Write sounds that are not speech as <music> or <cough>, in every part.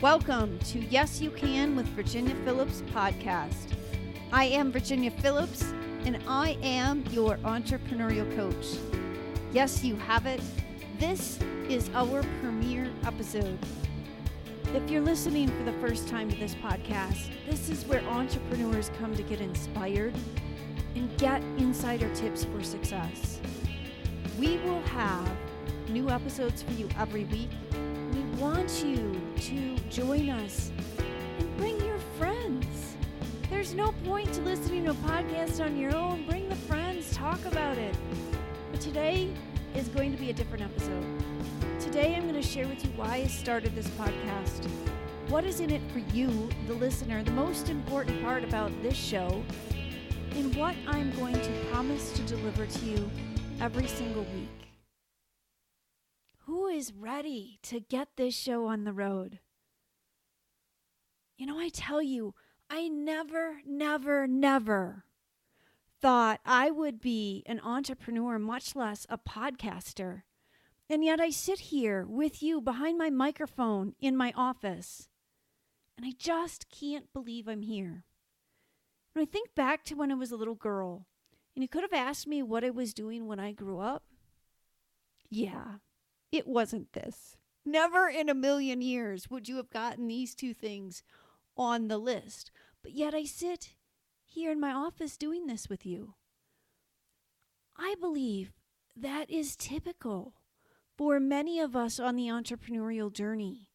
Welcome to Yes You Can with Virginia Phillips podcast. I am Virginia Phillips and I am your entrepreneurial coach. Yes, you have it. This is our premiere episode. If you're listening for the first time to this podcast, this is where entrepreneurs come to get inspired and get insider tips for success. We will have new episodes for you every week. Want you to join us and bring your friends. There's no point to listening to a podcast on your own. Bring the friends, talk about it. But today is going to be a different episode. Today I'm going to share with you why I started this podcast. What is in it for you, the listener, the most important part about this show, and what I'm going to promise to deliver to you every single week. Is ready to get this show on the road? You know, I tell you, I never, never, never thought I would be an entrepreneur, much less a podcaster. And yet I sit here with you behind my microphone in my office, and I just can't believe I'm here. When I think back to when I was a little girl, and you could have asked me what I was doing when I grew up, yeah, it wasn't this. Never in a million years would you have gotten these two things on the list. But yet I sit here in my office doing this with you. I believe that is typical for many of us on the entrepreneurial journey.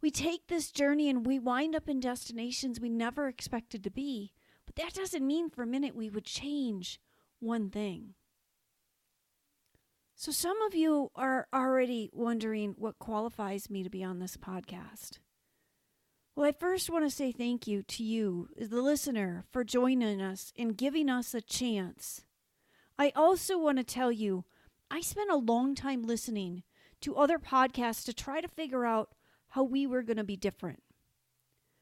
We take this journey and we wind up in destinations we never expected to be, but that doesn't mean for a minute we would change one thing. So, some of you are already wondering what qualifies me to be on this podcast. Well, I first want to say thank you to you, the listener, for joining us and giving us a chance. I also want to tell you, I spent a long time listening to other podcasts to try to figure out how we were going to be different,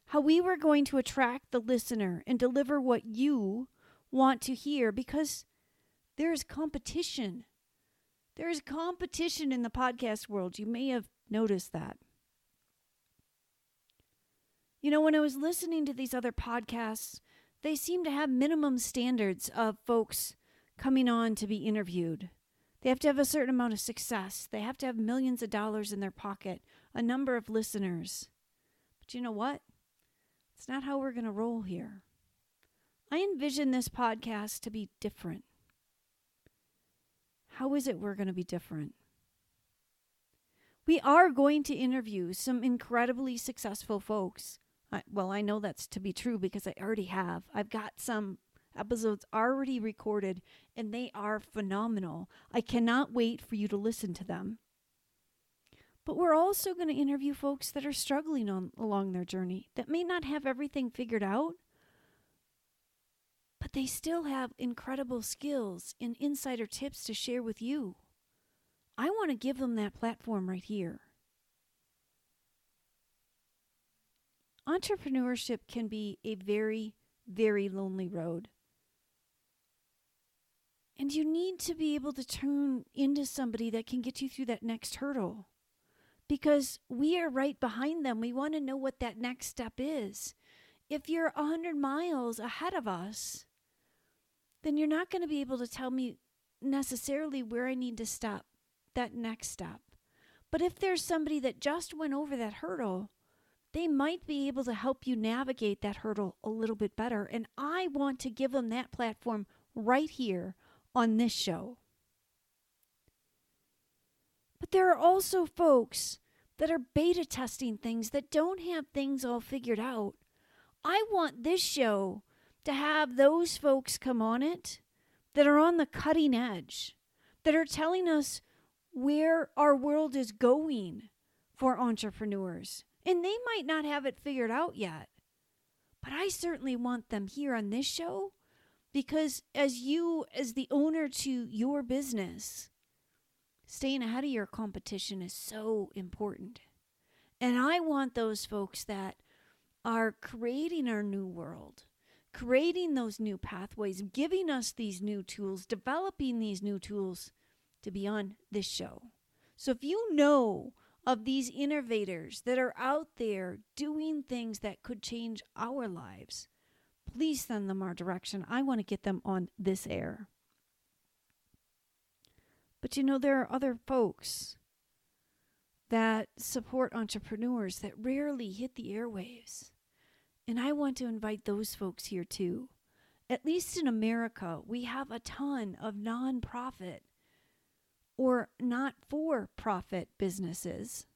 how we were going to attract the listener and deliver what you want to hear because there's competition. There's competition in the podcast world. You may have noticed that. You know, when I was listening to these other podcasts, they seem to have minimum standards of folks coming on to be interviewed. They have to have a certain amount of success. They have to have millions of dollars in their pocket, a number of listeners. But you know what? It's not how we're going to roll here. I envision this podcast to be different. How is it we're going to be different? We are going to interview some incredibly successful folks. I, well, I know that's to be true because I already have. I've got some episodes already recorded and they are phenomenal. I cannot wait for you to listen to them. But we're also going to interview folks that are struggling on along their journey that may not have everything figured out, but they still have incredible skills and insider tips to share with you. I want to give them that platform right here. Entrepreneurship can be a very, very lonely road. And you need to be able to turn into somebody that can get you through that next hurdle. Because we are right behind them. We want to know what that next step is. If you're a 100 miles ahead of us, then you're not going to be able to tell me necessarily where I need to stop that next step. But if there's somebody that just went over that hurdle, they might be able to help you navigate that hurdle a little bit better. And I want to give them that platform right here on this show. But there are also folks that are beta testing things that don't have things all figured out. I want this show to have those folks come on it that are on the cutting edge, that are telling us where our world is going for entrepreneurs. And they might not have it figured out yet. But I certainly want them here on this show because as you, as the owner to your business, staying ahead of your competition is so important. And I want those folks that are creating our new world, creating those new pathways, giving us these new tools, developing these new tools to be on this show. So if you know of these innovators that are out there doing things that could change our lives, please send them our direction. I want to get them on this air. But you know, there are other folks that support entrepreneurs that rarely hit the airwaves. And I want to invite those folks here too. At least in America, we have a ton of nonprofit or not for profit businesses.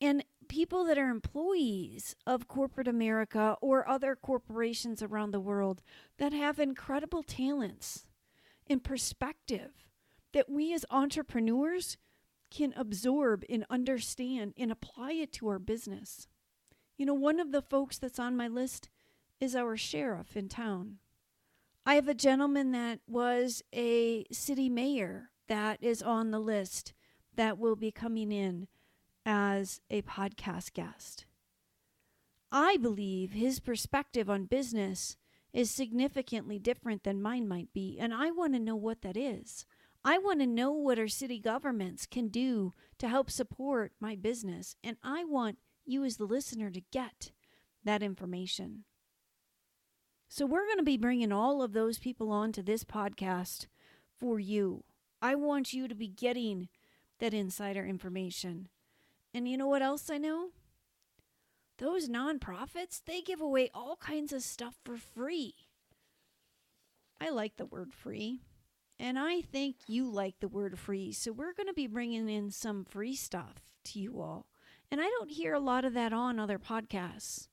And people that are employees of corporate America or other corporations around the world that have incredible talents and perspective that we as entrepreneurs can absorb and understand and apply it to our business. You know, one of the folks that's on my list is our sheriff in town. I have a gentleman that was a city mayor that is on the list that will be coming in as a podcast guest. I believe his perspective on business is significantly different than mine might be, and I want to know what that is. I want to know what our city governments can do to help support my business, and I want you, as the listener, to get that information. So, we're going to be bringing all of those people on to this podcast for you. I want you to be getting that insider information. And you know what else I know? Those nonprofits, they give away all kinds of stuff for free. I like the word free. And I think you like the word free. So we're going to be bringing in some free stuff to you all. And I don't hear a lot of that on other podcasts.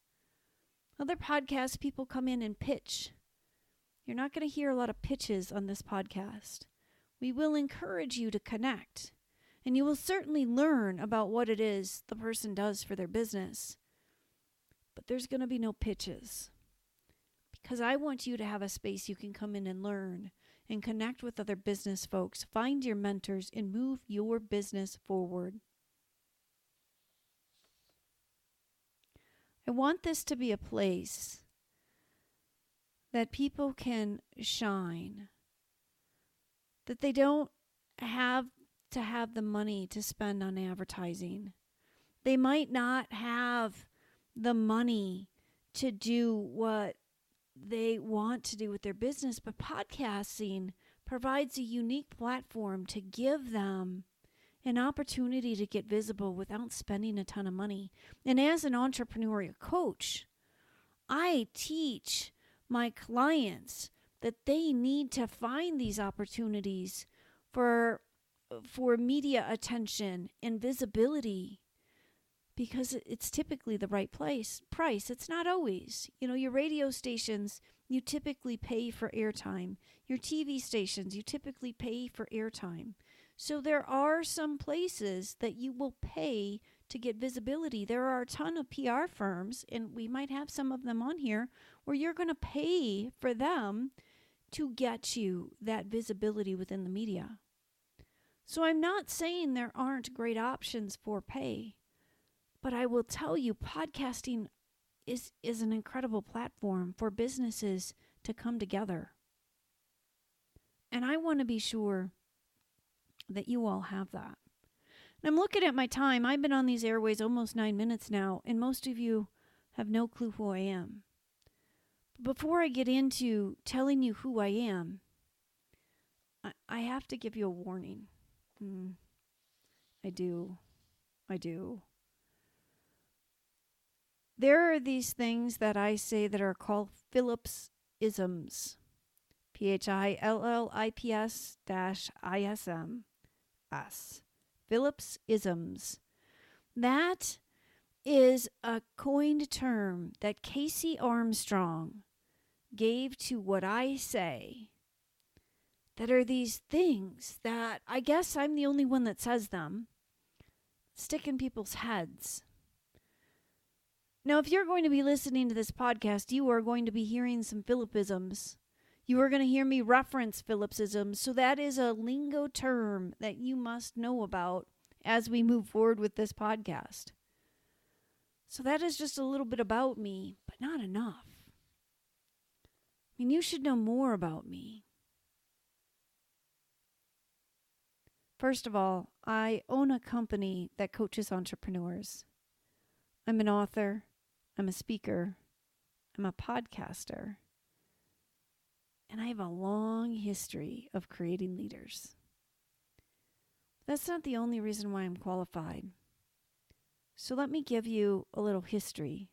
Other podcasts, people come in and pitch. You're not going to hear a lot of pitches on this podcast. We will encourage you to connect, and you will certainly learn about what it is the person does for their business. But there's going to be no pitches because I want you to have a space you can come in and learn and connect with other business folks, find your mentors, and move your business forward. I want this to be a place that people can shine, that they don't have to have the money to spend on advertising. They might not have the money to do what they want to do with their business, but podcasting provides a unique platform to give them an opportunity to get visible without spending a ton of money. And as an entrepreneurial coach, I teach my clients that they need to find these opportunities for for media attention and visibility because it's typically the right place price. It's not always. You know your radio stations you typically pay for airtime. Your tv stations you typically pay for airtime so there are some places that you will pay to get visibility there are a ton of pr firms and we might have some of them on here where you're going to pay for them to get you that visibility within the media so i'm not saying there aren't great options for pay but I will tell you, podcasting is, is an incredible platform for businesses to come together. And I want to be sure that you all have that. And I'm looking at my time. I've been on these airways almost nine minutes now, and most of you have no clue who I am. Before I get into telling you who I am, I, I have to give you a warning. Mm, I do. I do. There are these things that I say that are called Phillips isms. P H I L L I P S dash I S M S. Phillips isms. That is a coined term that Casey Armstrong gave to what I say that are these things that I guess I'm the only one that says them, stick in people's heads. Now, if you're going to be listening to this podcast, you are going to be hearing some Phillips isms. You are going to hear me reference Phillips isms. So, that is a lingo term that you must know about as we move forward with this podcast. So, that is just a little bit about me, but not enough. I mean, you should know more about me. First of all, I own a company that coaches entrepreneurs. I'm an author, I'm a speaker, I'm a podcaster, and I have a long history of creating leaders. That's not the only reason why I'm qualified. So let me give you a little history.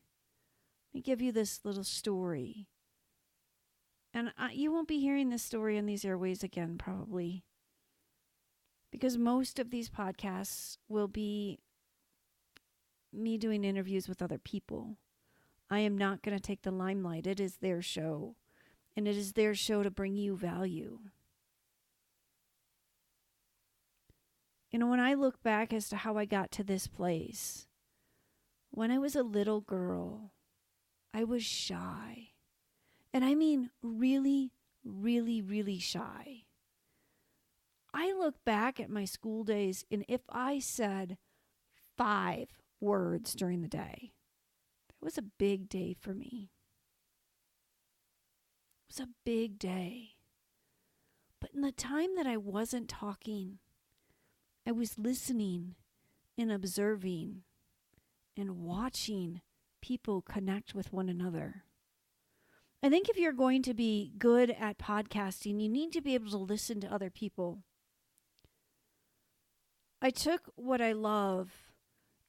Let me give you this little story. And I, you won't be hearing this story in these airways again, probably, because most of these podcasts will be me doing interviews with other people. I am not going to take the limelight. It is their show, and it is their show to bring you value. You know, when I look back as to how I got to this place, when I was a little girl, I was shy. And I mean really, really, really shy. I look back at my school days, and if I said five words during the day, that was a big day for me. Was a big day. But in the time that I wasn't talking, I was listening and observing and watching people connect with one another. I think if you're going to be good at podcasting, you need to be able to listen to other people. I took what I love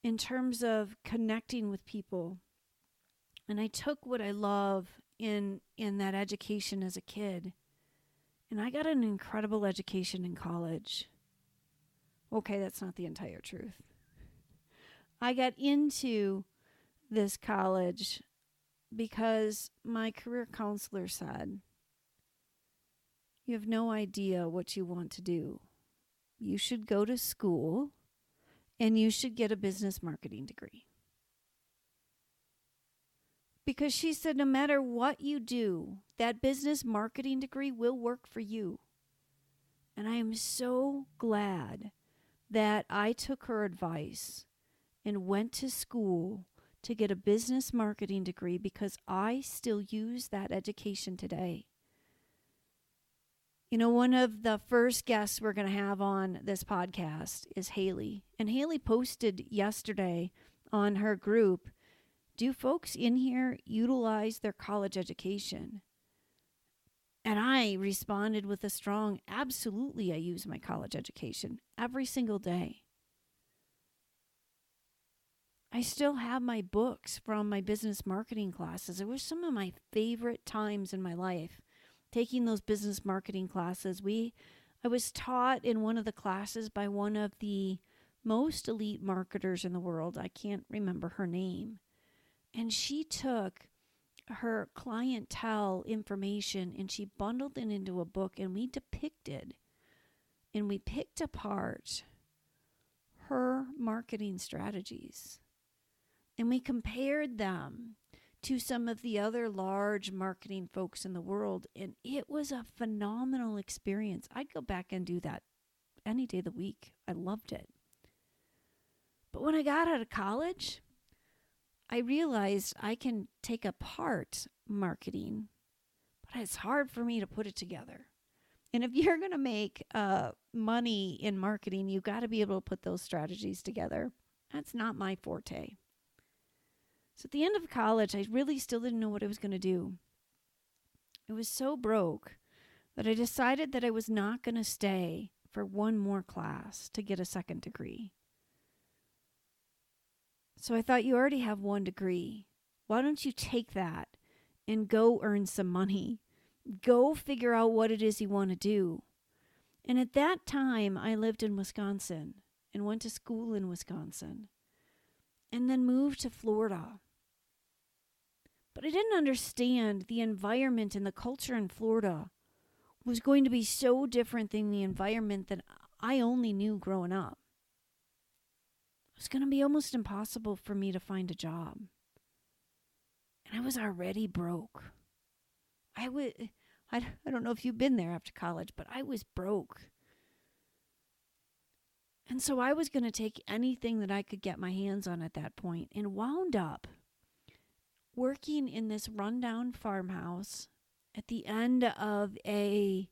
in terms of connecting with people, and I took what I love in in that education as a kid, and I got an incredible education in college. Okay, that's not the entire truth. I got into this college because my career counselor said, You have no idea what you want to do. You should go to school and you should get a business marketing degree. Because she said, no matter what you do, that business marketing degree will work for you. And I am so glad that I took her advice and went to school to get a business marketing degree because I still use that education today. You know, one of the first guests we're going to have on this podcast is Haley. And Haley posted yesterday on her group Do folks in here utilize their college education? And I responded with a strong, absolutely, I use my college education every single day. I still have my books from my business marketing classes. It was some of my favorite times in my life taking those business marketing classes. We I was taught in one of the classes by one of the most elite marketers in the world. I can't remember her name. And she took her clientele information and she bundled it into a book and we depicted and we picked apart her marketing strategies. And we compared them to some of the other large marketing folks in the world and it was a phenomenal experience. I'd go back and do that any day of the week. I loved it. But when i got out of college i realized i can take apart marketing but it's hard for me to put it together and if <laughs> you're going to make uh, money in marketing you've got to be able to put those strategies together that's not my forte so at the end of college, I really still didn't know what I was going to do. I was so broke that I decided that I was not going to stay for one more class to get a second degree. So I thought, you already have one degree. Why don't you take that and go earn some money? Go figure out what it is you want to do. And at that time, I lived in Wisconsin and went to school in Wisconsin and then moved to Florida. But I didn't understand the environment and the culture in Florida was going to be so different than the environment that I only knew growing up. Was going to be almost impossible for me to find a job. And I was already broke. I would I, I don't know if you've been there after college, but I was broke. And so I was going to take anything that I could get my hands on at that point and wound up working in this rundown farmhouse at the end of a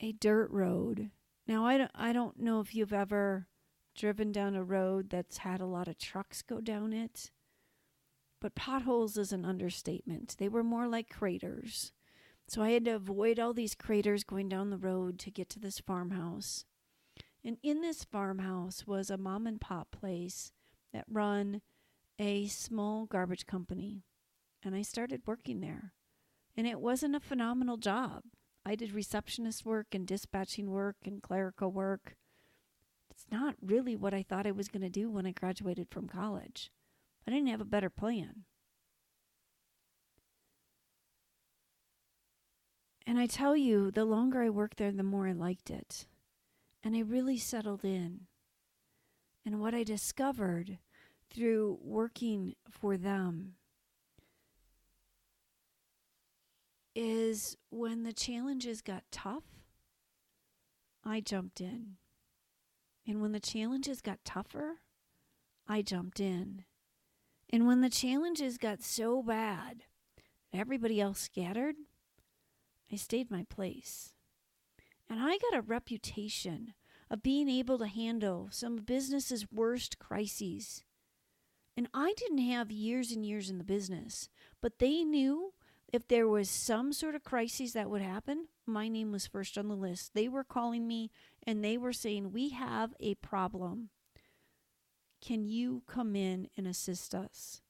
a dirt road. Now, I don't, I don't know if you've ever driven down a road that's had a lot of trucks go down it, but potholes is an understatement. They were more like craters. So I had to avoid all these craters going down the road to get to this farmhouse. And in this farmhouse was a mom and pop place that run a small garbage company. And I started working there. And it wasn't a phenomenal job. I did receptionist work and dispatching work and clerical work. It's not really what I thought I was going to do when I graduated from college. I didn't have a better plan. And I tell you, the longer I worked there, the more I liked it. And I really settled in. And what I discovered through working for them is when the challenges got tough, I jumped in. And when the challenges got tougher, I jumped in. And when the challenges got so bad, everybody else scattered, I stayed my place. And I got a reputation of being able to handle some of business's worst crises. And I didn't have years and years in the business, but they knew if there was some sort of crisis that would happen, my name was first on the list. They were calling me and they were saying, We have a problem. Can you come in and assist us?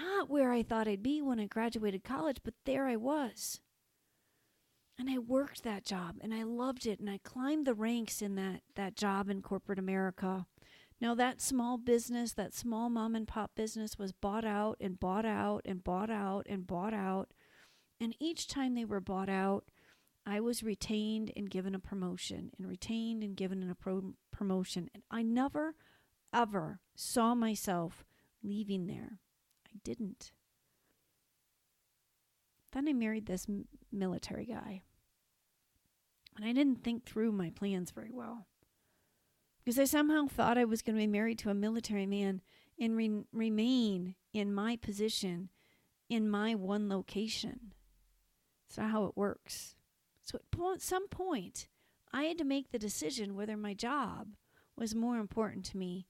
Not where I thought I'd be when I graduated college, but there I was. And I worked that job and I loved it and I climbed the ranks in that, that job in corporate America. Now, that small business, that small mom and pop business was bought out and bought out and bought out and bought out. And each time they were bought out, I was retained and given a promotion and retained and given a pro- promotion. And I never, ever saw myself leaving there. I didn't. Then I married this m- military guy. And I didn't think through my plans very well. Because I somehow thought I was going to be married to a military man and re- remain in my position in my one location. It's not how it works. So at some point, I had to make the decision whether my job was more important to me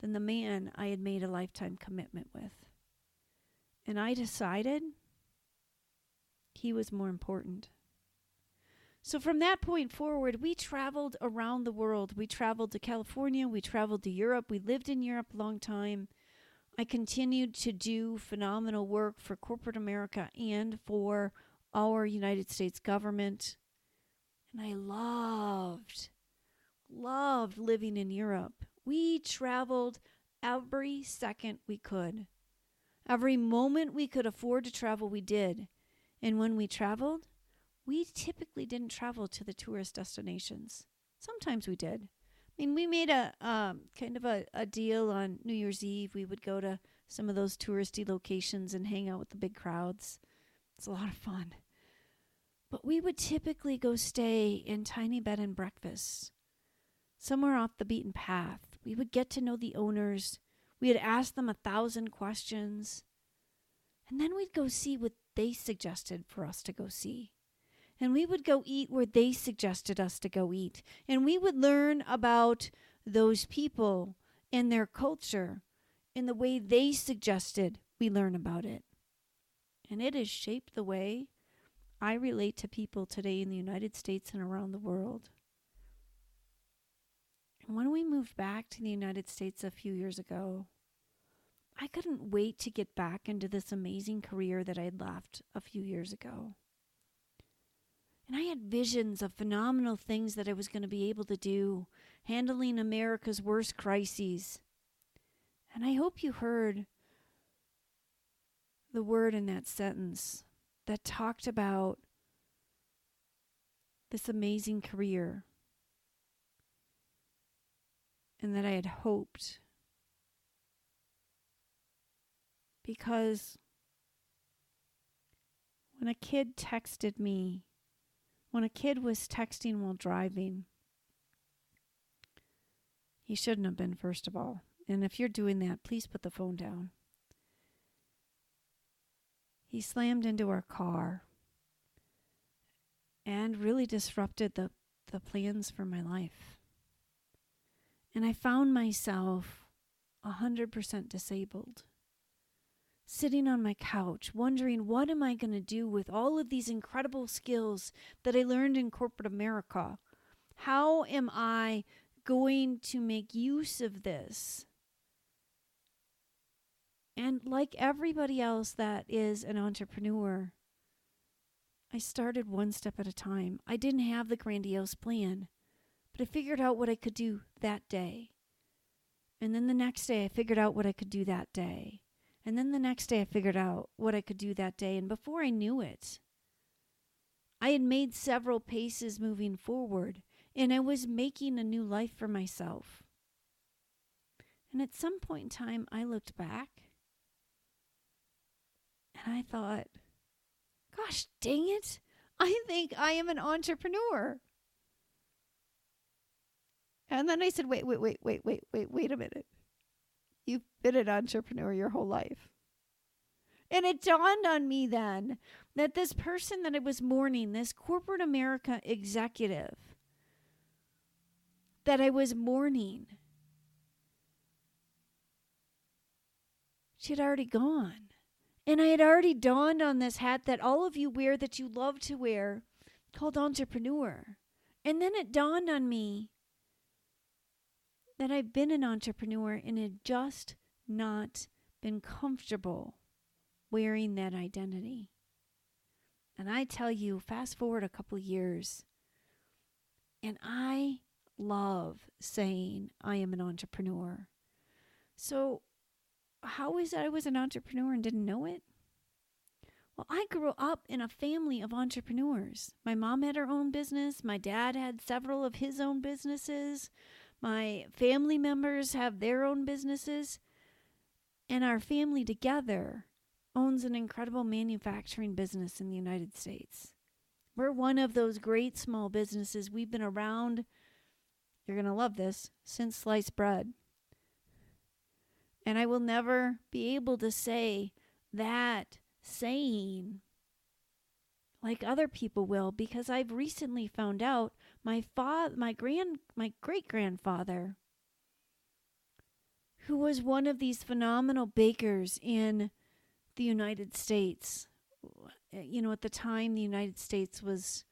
than the man I had made a lifetime commitment with. And I decided he was more important. So from that point forward, we traveled around the world. We traveled to California, we traveled to Europe, we lived in Europe a long time. I continued to do phenomenal work for corporate America and for our United States government. And I loved, loved living in Europe. We traveled every second we could. Every moment we could afford to travel, we did. And when we traveled, we typically didn't travel to the tourist destinations. Sometimes we did. I mean, we made a um, kind of a, a deal on New Year's Eve. We would go to some of those touristy locations and hang out with the big crowds. It's a lot of fun. But we would typically go stay in tiny bed and breakfasts, somewhere off the beaten path. We would get to know the owners. We would ask them a thousand questions. And then we'd go see what they suggested for us to go see and we would go eat where they suggested us to go eat. And we would learn about those people and their culture in the way they suggested we learn about it. And it has shaped the way I relate to people today in the United States and around the world. And when we moved back to the United States a few years ago, I couldn't wait to get back into this amazing career that I had left a few years ago. And I had visions of phenomenal things that I was going to be able to do, handling America's worst crises. And I hope you heard the word in that sentence that talked about this amazing career and that I had hoped. Because when a kid texted me when a kid was texting while driving. He shouldn't have been, first of all. And if you're doing that, please put the phone down. He slammed into our car. and really disrupted the, the plans for my life. And I found myself 100% disabled, sitting on my couch, wondering what am I going to do with all of these incredible skills that I learned in corporate America? How am I going to make use of this? And like everybody else that is an entrepreneur, I started one step at a time. I didn't have the grandiose plan, but I figured out what I could do that day. And then the next day, I figured out what I could do that day. And then the next day, I figured out what I could do that day. And before I knew it, I had made several paces moving forward, and I was making a new life for myself. And at some point in time, I looked back and I thought, gosh dang it, I think I am an entrepreneur. And then I said, wait, wait, wait, wait, wait, wait, wait a minute. You've been an entrepreneur your whole life. And it dawned on me then that this person that I was mourning, this corporate America executive that I was mourning, she had already gone. And I had already dawned on this hat that all of you wear that you love to wear called entrepreneur. And then it dawned on me that I've been an entrepreneur and had just not been comfortable wearing that identity. And I tell you, fast forward a couple years, and I love saying I am an entrepreneur. So how is it I was an entrepreneur and didn't know it? Well, I grew up in a family of entrepreneurs. My mom had her own business. My dad had several of his own businesses. My family members have their own businesses. And our family together owns an incredible manufacturing business in the United States. We're one of those great small businesses. We've been around, you're going to love this, since sliced bread. And I will never be able to say that saying like other people will because I've recently found out my father my grand my great grandfather who was one of these phenomenal bakers in the United States you know at the time the United States was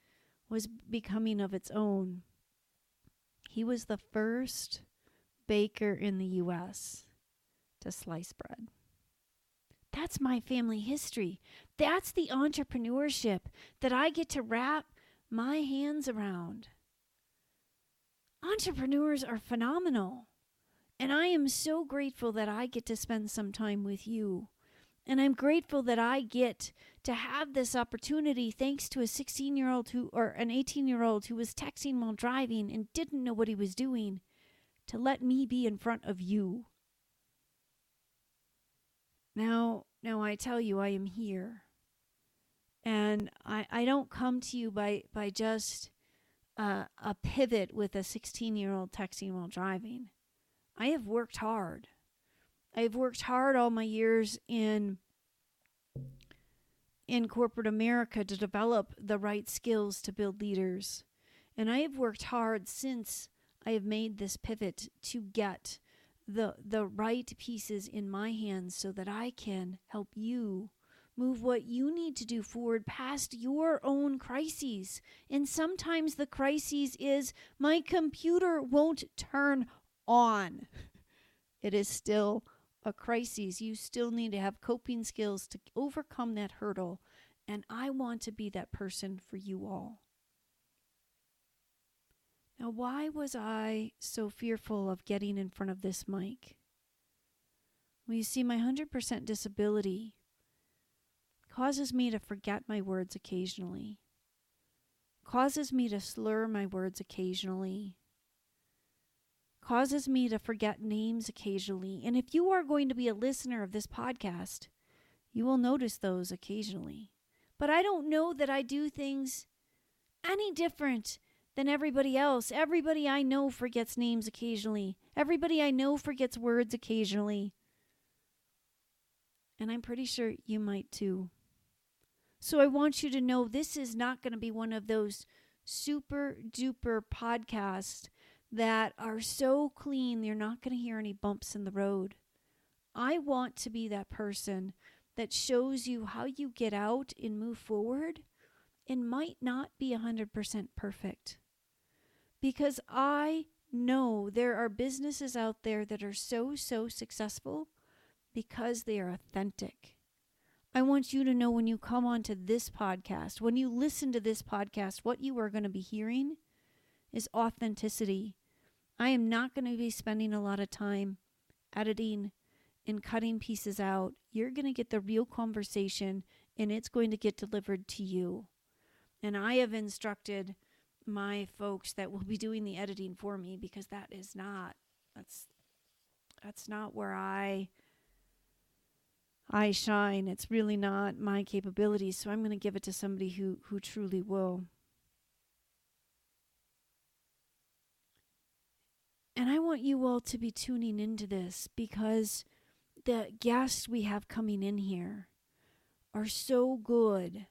was becoming of its own he was the first baker in the US to slice bread. That's my family history. That's the entrepreneurship that I get to wrap my hands around. Entrepreneurs are phenomenal. And I am so grateful that I get to spend some time with you. And I'm grateful that I get to have this opportunity thanks to a 16 year old who, or an 18 year old who was texting while driving and didn't know what he was doing, to let me be in front of you. Now, now I tell you, I am here. And I, I don't come to you by, by just uh, a pivot with a 16 year old texting while driving. I have worked hard. I have worked hard all my years in in corporate America to develop the right skills to build leaders. And I have worked hard since I have made this pivot to get the the right pieces in my hands so that I can help you move what you need to do forward past your own crises. And sometimes the crises is my computer won't turn on. <laughs> It is still a crisis. You still need to have coping skills to overcome that hurdle. And I want to be that person for you all. Now, why was I so fearful of getting in front of this mic? Well, you see, my 100% disability causes me to forget my words occasionally, causes me to slur my words occasionally, causes me to forget names occasionally. And if you are going to be a listener of this podcast, you will notice those occasionally. But I don't know that I do things any different than everybody else. Everybody I know forgets names occasionally. Everybody I know forgets words occasionally. And I'm pretty sure you might too. So I want you to know this is not going to be one of those super duper podcasts that are so clean you're not going to hear any bumps in the road. I want to be that person that shows you how you get out and move forward and might not be 100% perfect. Because I know there are businesses out there that are so, so successful because they are authentic. I want you to know when you come onto this podcast, when you listen to this podcast, what you are going to be hearing is authenticity. I am not going to be spending a lot of time editing and cutting pieces out. You're going to get the real conversation and it's going to get delivered to you. And I have instructed my folks that will be doing the editing for me because that is not that's that's not where I I shine. It's really not my capabilities, so I'm going to give it to somebody who who truly will. And I want you all to be tuning into this because the guests we have coming in here are so good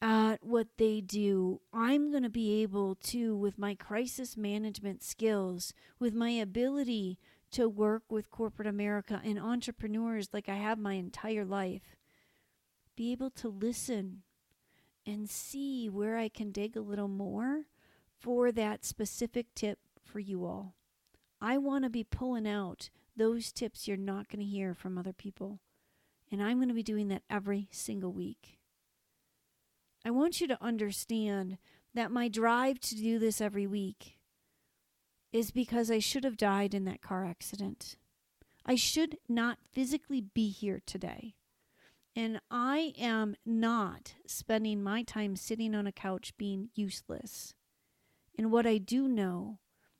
at what they do, I'm going to be able to, with my crisis management skills, with my ability to work with corporate America and entrepreneurs like I have my entire life, be able to listen and see where I can dig a little more for that specific tip for you all. I want to be pulling out those tips you're not going to hear from other people. And I'm going to be doing that every single week. I want you to understand that my drive to do this every week is because I should have died in that car accident. I should not physically be here today. And I am not spending my time sitting on a couch being useless. And what I do know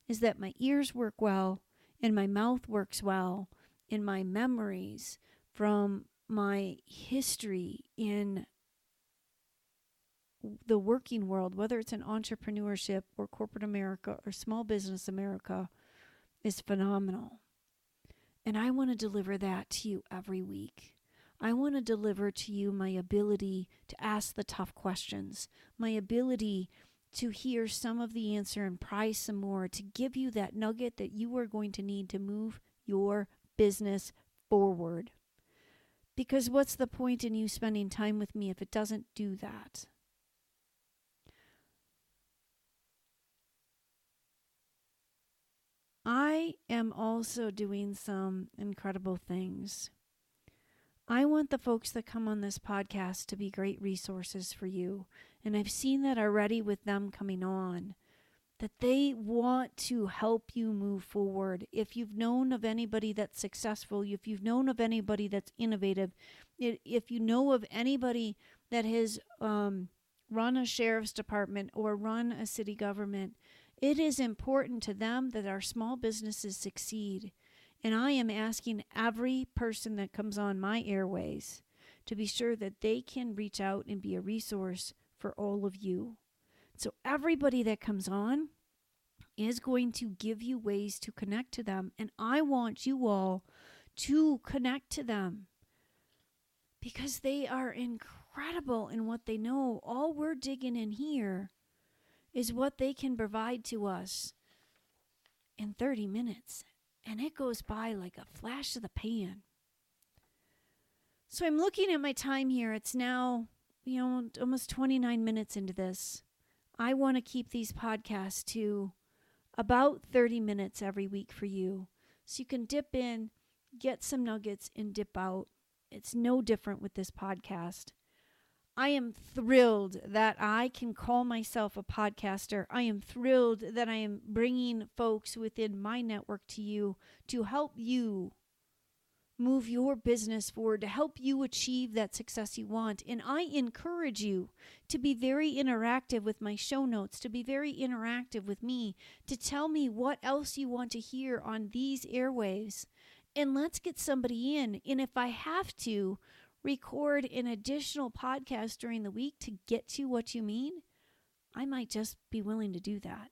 is that my ears work well, and my mouth works well, and my memories from my history in the working world, whether it's in entrepreneurship or corporate America or small business America, is phenomenal. And I want to deliver that to you every week. I want to deliver to you my ability to ask the tough questions, my ability to hear some of the answer and pry some more, to give you that nugget that you are going to need to move your business forward. Because what's the point in you spending time with me if it doesn't do that? I am also doing some incredible things. I want the folks that come on this podcast to be great resources for you. And I've seen that already with them coming on, that they want to help you move forward. If you've known of anybody that's successful, if you've known of anybody that's innovative, if you know of anybody that has um, run a sheriff's department or run a city government, it is important to them that our small businesses succeed. And I am asking every person that comes on my airways to be sure that they can reach out and be a resource for all of you. So, everybody that comes on is going to give you ways to connect to them. And I want you all to connect to them because they are incredible in what they know. All we're digging in here is what they can provide to us in 30 minutes. And it goes by like a flash of the pan. So I'm looking at my time here. It's now, you know, almost 29 minutes into this. I want to keep these podcasts to about 30 minutes every week for you. So you can dip in, get some nuggets, and dip out. It's no different with this podcast. I am thrilled that I can call myself a podcaster. I am thrilled that I am bringing folks within my network to you to help you move your business forward, to help you achieve that success you want. And I encourage you to be very interactive with my show notes, to be very interactive with me, to tell me what else you want to hear on these airwaves. And let's get somebody in. And if I have to, record an additional podcast during the week to get to what you mean, I might just be willing to do that.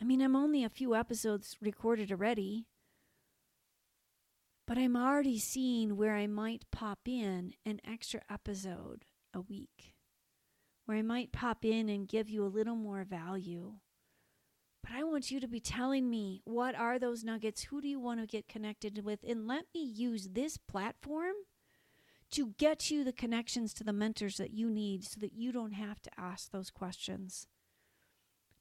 I mean, I'm only a few episodes recorded already, but I'm already seeing where I might pop in an extra episode a week where I might pop in and give you a little more value. But I want you to be telling me what are those nuggets? Who do you want to get connected with? And let me use this platform to get you the connections to the mentors that you need so that you don't have to ask those questions.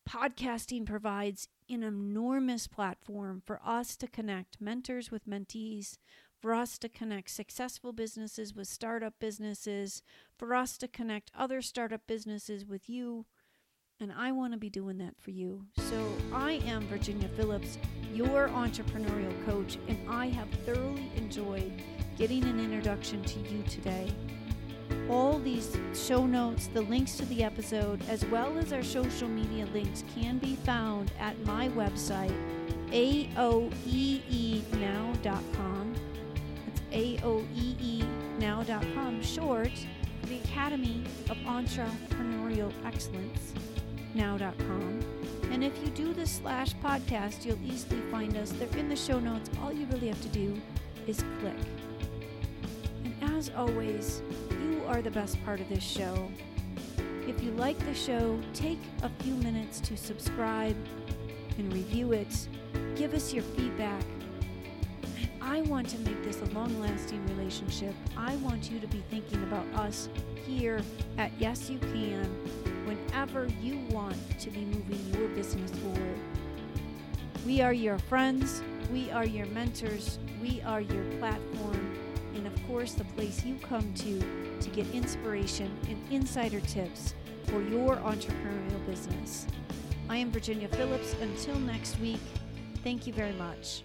Podcasting provides an enormous platform for us to connect mentors with mentees, for us to connect successful businesses with startup businesses, for us to connect other startup businesses with you. And I want to be doing that for you. So I am Virginia Phillips, your entrepreneurial coach, and I have thoroughly enjoyed getting an introduction to you today. All these show notes, the links to the episode, as well as our social media links can be found at my website, aoeenow.com. That's aoeenow.com, short the Academy of Entrepreneurial Excellence, now.com. And if you do the slash podcast, you'll easily find us. They're in the show notes. All you really have to do is click. As always, you are the best part of this show. If you like the show, take a few minutes to subscribe and review it. Give us your feedback. I want to make this a long lasting relationship. I want you to be thinking about us here at Yes You Can whenever you want to be moving your business forward. We are your friends, we are your mentors, we are your platform, the place you come to to get inspiration and insider tips for your entrepreneurial business. I am Virginia Phillips. Until next week, thank you very much.